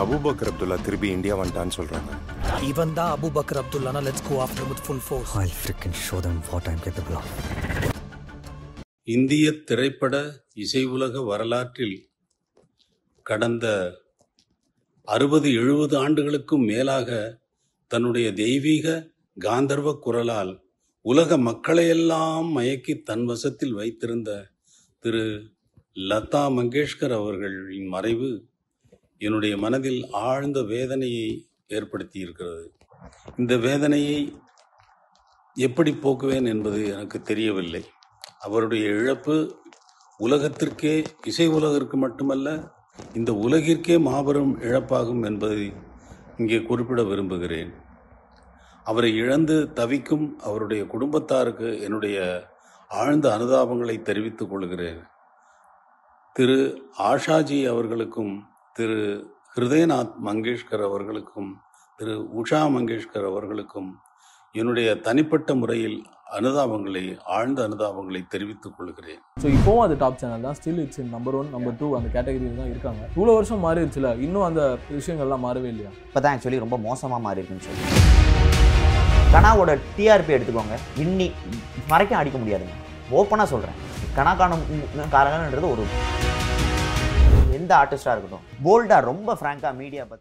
Abu Bakr Abdullah திருப்பி India வந்துட்டான்னு சொல்றாங்க இவன் தான் Abu Bakr அப்துல்லானா let's go after with full force I'll freaking show them what I'm capable of. இந்திய திரைப்பட இசை உலக வரலாற்றில் கடந்த அறுபது எழுபது ஆண்டுகளுக்கும் மேலாக தன்னுடைய தெய்வீக காந்தர்வ குரலால் உலக மக்களையெல்லாம் மயக்கி தன் வசத்தில் வைத்திருந்த திரு லதா மங்கேஷ்கர் அவர்களின் மறைவு என்னுடைய மனதில் ஆழ்ந்த வேதனையை ஏற்படுத்தி இருக்கிறது. இந்த வேதனையை எப்படி போக்குவேன் என்பது எனக்கு தெரியவில்லை. அவருடைய இழப்பு உலகத்திற்கே இசை உலகிற்கு மட்டுமல்ல இந்த உலகிற்கே மாபெரும் இழப்பாகும் என்பதை இங்கே குறிப்பிட விரும்புகிறேன். அவரை இழந்து தவிக்கும் அவருடைய குடும்பத்தாருக்கு என்னுடைய ஆழ்ந்த அனுதாபங்களை தெரிவித்துக் கொள்கிறேன். திரு ஆஷாஜி அவர்களுக்கும் திரு ஹிருதயநாத் மங்கேஷ்கர் அவர்களுக்கும் திரு உஷா மங்கேஷ்கர் அவர்களுக்கும் என்னுடைய தனிப்பட்ட முறையில் அனுதாபங்களை ஆழ்ந்த அனுதாபங்களை தெரிவித்துக் கொள்கிறேன். ஸோ இப்போவும் அது டாப் சேனல் தான். Still it's number one number two அந்த கேட்டகரியில் தான் இருக்காங்க. இவ்வளோ வருஷம் மாறிடுச்சுல இன்னும் அந்த விஷயங்கள்லாம் மாறவே இல்லையா? இப்போ தான் ஆக்சுவலி ரொம்ப மோசமாக மாறி இருக்குன்னு சொல்லி. கனாவோட டிஆர்பி எடுத்துக்கோங்க. இன்னி மறைக்க அடிக்க முடியாதுங்க. ஓப்பனாக சொல்கிறேன் கனா காணும் காரங்கன்றது ஒரு எந்த ஆர்டிஸ்டாக இருக்கட்டும். போல்டாக ரொம்ப ஃப்ராங்காக மீடியா பற்றி